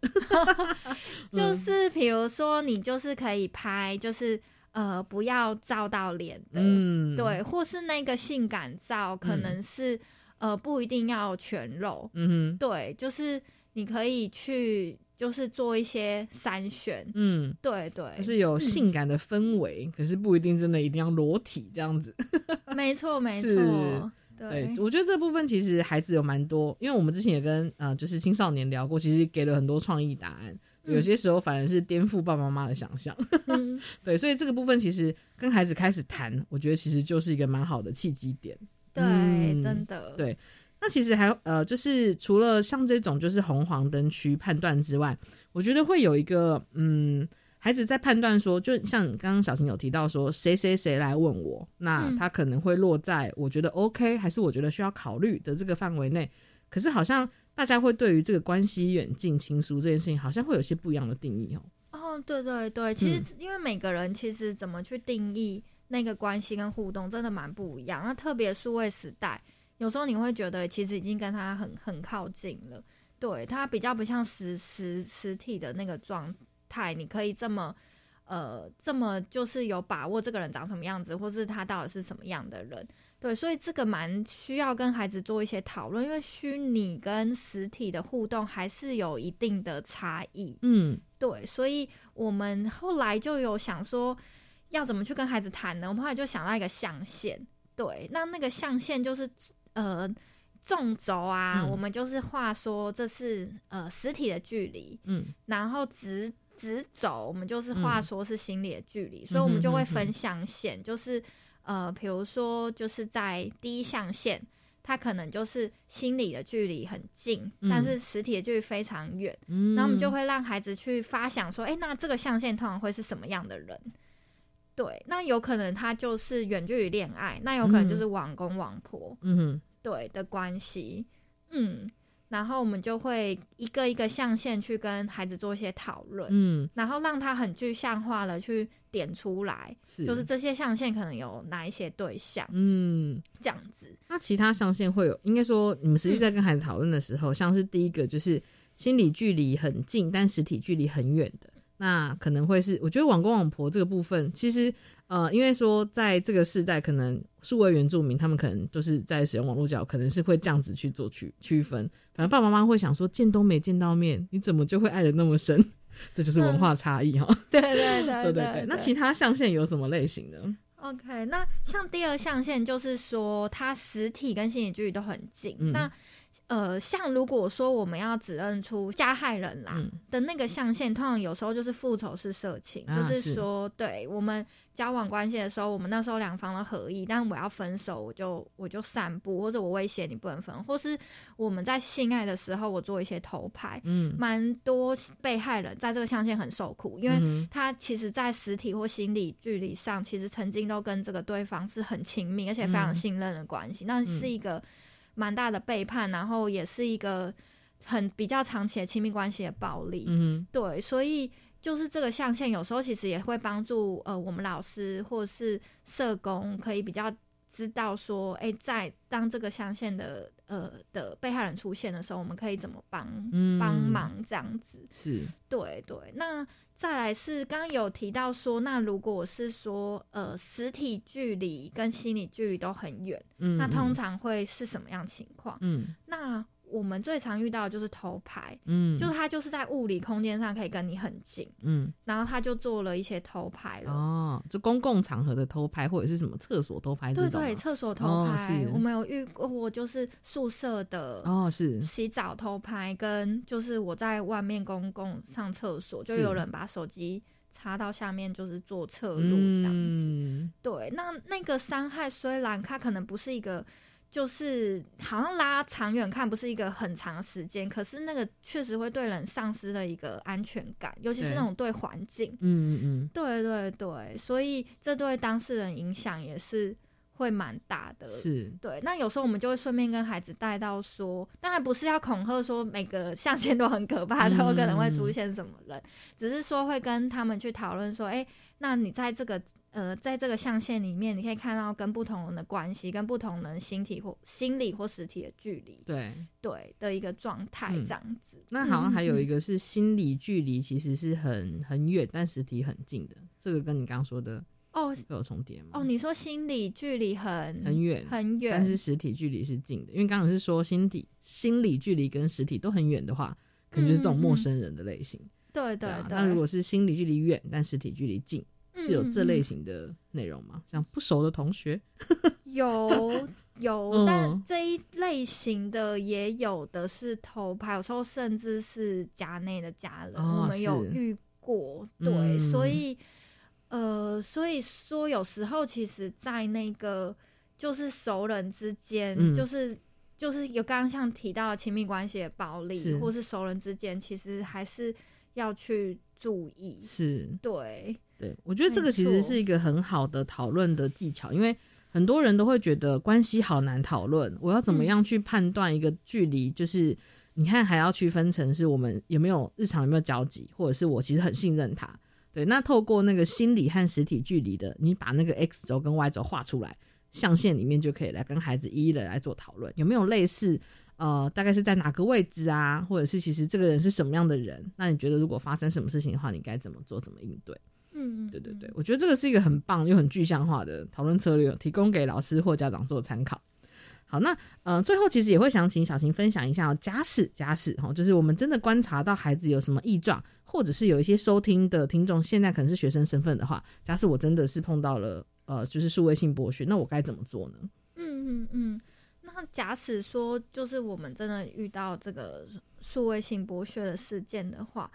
就是比如说你就是可以拍，就是呃不要照到脸的，嗯。对，或是那个性感照可能是、呃不一定要全露，嗯哼，对，就是你可以去就是做一些筛选，嗯，对对，就是有性感的氛围，可是不一定真的一定要裸体这样子。没错没错，对对，我觉得这部分其实孩子有蛮多，因为我们之前也跟呃就是青少年聊过，其实给了很多创意答案。有些时候反而是颠覆爸爸妈妈的想象，嗯 对，所以这个部分其实跟孩子开始谈，我觉得其实就是一个蛮好的契机点。对，嗯真的，对，那其实还有呃，就是除了像这种就是红黄灯区判断之外，我觉得会有一个嗯，孩子在判断说，就像刚刚小晴有提到说，谁谁谁来问我，那嗯他可能会落在我觉得 OK，还是我觉得需要考虑的这个范围内。可是好像大家会对于这个关系远近亲疏这件事情，好像会有些不一样的定义哦。哦，对对对，其实嗯因为每个人其实怎么去定义那个关系跟互动，真的蛮不一样。那特别数位时代，有时候你会觉得其实已经跟他很很靠近了，对他比较不像实实实体的那个状态，你可以这么呃这么就是有把握这个人长什么样子，或是他到底是什么样的人。对，所以这个蛮需要跟孩子做一些讨论，因为虚拟跟实体的互动还是有一定的差异。嗯对，所以我们后来就有想说，要怎么去跟孩子谈呢？我们后来就想到一个象限，对，那那个象限就是呃纵轴啊，嗯我们就是话说这是呃实体的距离，嗯然后直直轴我们就是画嗯说是心理的距离，所以我们就会分象限，就是呃比如说就是在第一象限。它可能就是心理的距离很近，但嗯是实体的距离非常远。嗯，然后我们就会让孩子去发想说，哎、那这个象限通常会是什么样的人？对，那有可能他就是远距离恋爱，那有可能就是网公网婆，嗯哼。对的关系，嗯，然后我们就会一个一个象限去跟孩子做一些讨论，嗯然后让他很具象化的去点出来，是。就是这些象限可能有哪一些对象，嗯。这样子，那其他象限会有，应该说你们实际在跟孩子讨论的时候，像是第一个就是心理距离很近，但实体距离很远的，那可能会是我觉得网公网婆这个部分，其实呃，因为说在这个时代，可能数位原住民他们可能就是在使用网络交友，可能是会这样子去做区区分。反正爸爸妈妈会想说，见都没见到面，你怎么就会爱的那么深？这就是文化差异哈。对对对对对对。那其他象限有什么类型的？OK，那像第二象限就是说，它实体跟心理距离都很近。嗯那呃，像如果说我们要指认出加害人啦、嗯。的那个象限，通常有时候就是复仇式色情，啊就是是。说，对我们交往关系的时候，我们那时候两方的合意，但我要分手，我就我就散步，或者我威胁你不能分，或是我们在性爱的时候，我做一些偷拍，嗯。蛮多被害人在这个象限很受苦，因为他其实，在实体或心理距离上，其实曾经都跟这个对方是很亲密，而且非常嗯。信任的关系，那是一个蛮大的背叛，然后也是一个很比较长期的亲密关系的暴力。嗯对，所以就是这个象限，有时候其实也会帮助呃我们老师或是社工可以比较知道说，哎、在当这个象限的呃的被害人出现的时候，我们可以怎么帮嗯。帮忙这样子。是。对对，那再来是刚刚有提到说，那如果是说呃实体距离跟心理距离都很远，嗯那通嗯。常会是什么样情况？嗯。那我们最常遇到的就是偷拍，嗯。就是他就是在物理空间上可以跟你很近，嗯。然后他就做了一些偷拍了。哦，就公共场合的偷拍或者是什么厕所偷拍这对对，厕所偷哦拍，是。我们有遇过，就是宿舍的哦是。洗澡偷拍，跟就是我在外面公共上厕所，就有人把手机插到下面，就是做侧录这样子。嗯。对，那那个伤害虽然它可能不是一个，就是好像拉长远看不是一个很长时间，可是那个确实会对人丧失了一个安全感，尤其是那种对环境。嗯嗯对对对，所以这对当事人影响也是会蛮大的。是对，那有时候我们就会顺便跟孩子带到说，当然不是要恐吓说每个象限都很可怕，都有可能会出现什么人，只是说会跟他们去讨论说，哎、那你在这个呃，在这个象限里面，你可以看到跟不同人的关系，跟不同人心体或心理或实体的距离，对。对的一个状态嗯这样子。那好像还有一个，是心理距离其实是很很远，但实体很近的，这个跟你刚刚说的哦有重叠吗？哦，你说心理距离很很远很远，但是实体距离是近的，因为刚刚是说心理心理距离跟实体都很远的话，可能就是这种陌生人的类型。对对对。啊那如果是心理距离远但实体距离近，是有这类型的内容吗？像不熟的同学，有 有，嗯但这一类型的也有的是偷拍，有时候甚至是家内的家人，哦我们有遇过。对，嗯所以呃，所以说有时候其实，在那个就是熟人之间，嗯就是。就是有刚刚像提到的亲密关系的暴力，是或是熟人之间，其实还是要去注意。是对，对，我觉得这个其实是一个很好的讨论的技巧，因为很多人都会觉得关系好难讨论，我要怎么嗯样去判断一个距离？就是你看还要区分成是我们有没有日常有没有交集，或者是我其实很信任他。对，那透过那个心理和实体距离的，你把那个 x 轴跟 y 轴画出来，象限里面就可以来跟孩子一一的来做讨论，有没有类似呃，大概是在哪个位置啊，或者是其实这个人是什么样的人？那你觉得如果发生什么事情的话，你该怎么做，怎么应对？嗯，对对对，我觉得这个是一个很棒又很具象化的讨论策略，提供给老师或家长做参考。好，那呃，最后其实也会想请小琴分享一下、哦，假使假使哈，就是我们真的观察到孩子有什么异状，或者是有一些收听的听众现在可能是学生身份的话，假使我真的是碰到了呃，就是数位性剥削，那我该怎么做呢？嗯嗯嗯，那假使说就是我们真的遇到这个数位性剥削的事件的话，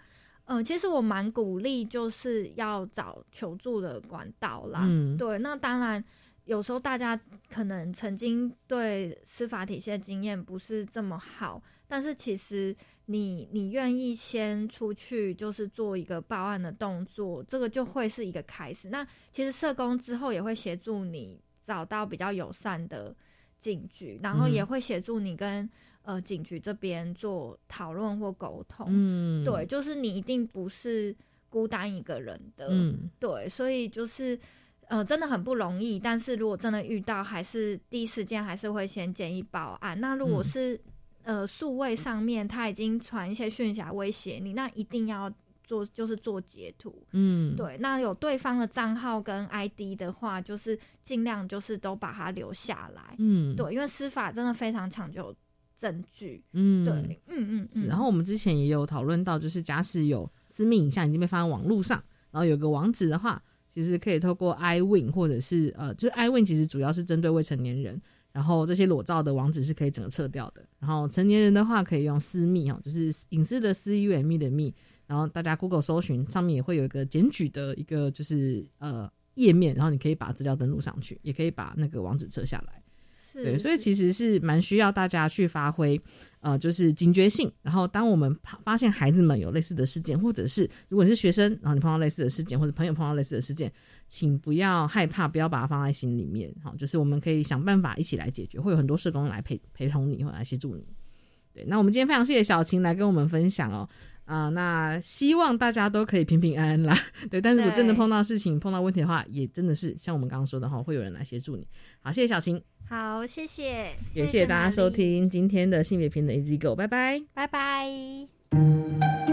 嗯、其实我蛮鼓励就是要找求助的管道啦。嗯对，那当然有时候大家可能曾经对司法体系的经验不是这么好，但是其实你你愿意先出去就是做一个报案的动作，这个就会是一个开始。那其实社工之后也会协助你找到比较友善的警局，然后嗯也会协助你跟、呃警局这边做讨论或沟通。嗯，对，就是你一定不是孤单一个人的。嗯对，所以就是呃，真的很不容易。但是如果真的遇到，还是第一时间还是会先建议报案。那如果嗯是、呃数位上面他已经传一些讯息来威胁你，那一定要做就是做截图。嗯，对，那有对方的账号跟 ID 的话，就是尽量就是都把它留下来。嗯，对，因为司法真的非常讲究证据。嗯，对，嗯嗯是，嗯。然后我们之前也有讨论到，就是假使有私密影像已经被放在网络上，然后有个网址的话，其实可以透过 iWin 或者是呃，就是 iWin 其实主要是针对未成年人，然后这些裸照的网址是可以整个撤掉的。然后成年人的话可以用私密哦，就是隐私的私 U M 密的密，然后大家 Google 搜寻上面也会有一个检举的一个就是呃页面，然后你可以把资料登录上去，也可以把那个网址撤下来。是对，所以其实是蛮需要大家去发挥，呃，就是警觉性。然后，当我们发发现孩子们有类似的事件，或者是如果你是学生，然后你碰到类似的事件，或者朋友碰到类似的事件，请不要害怕，不要把它放在心里面。好，就是我们可以想办法一起来解决，会有很多社工来陪陪同你，或来协助你。对，那我们今天非常谢谢小琴来跟我们分享哦。啊、那希望大家都可以平平安安啦。对，但是如果真的碰到事情、碰到问题的话，也真的是像我们刚刚说的哈，会有人来协助你。好，谢谢小琴。好，谢谢，也谢谢大家收，听今天的性别平等 Easy Go，拜拜。拜拜。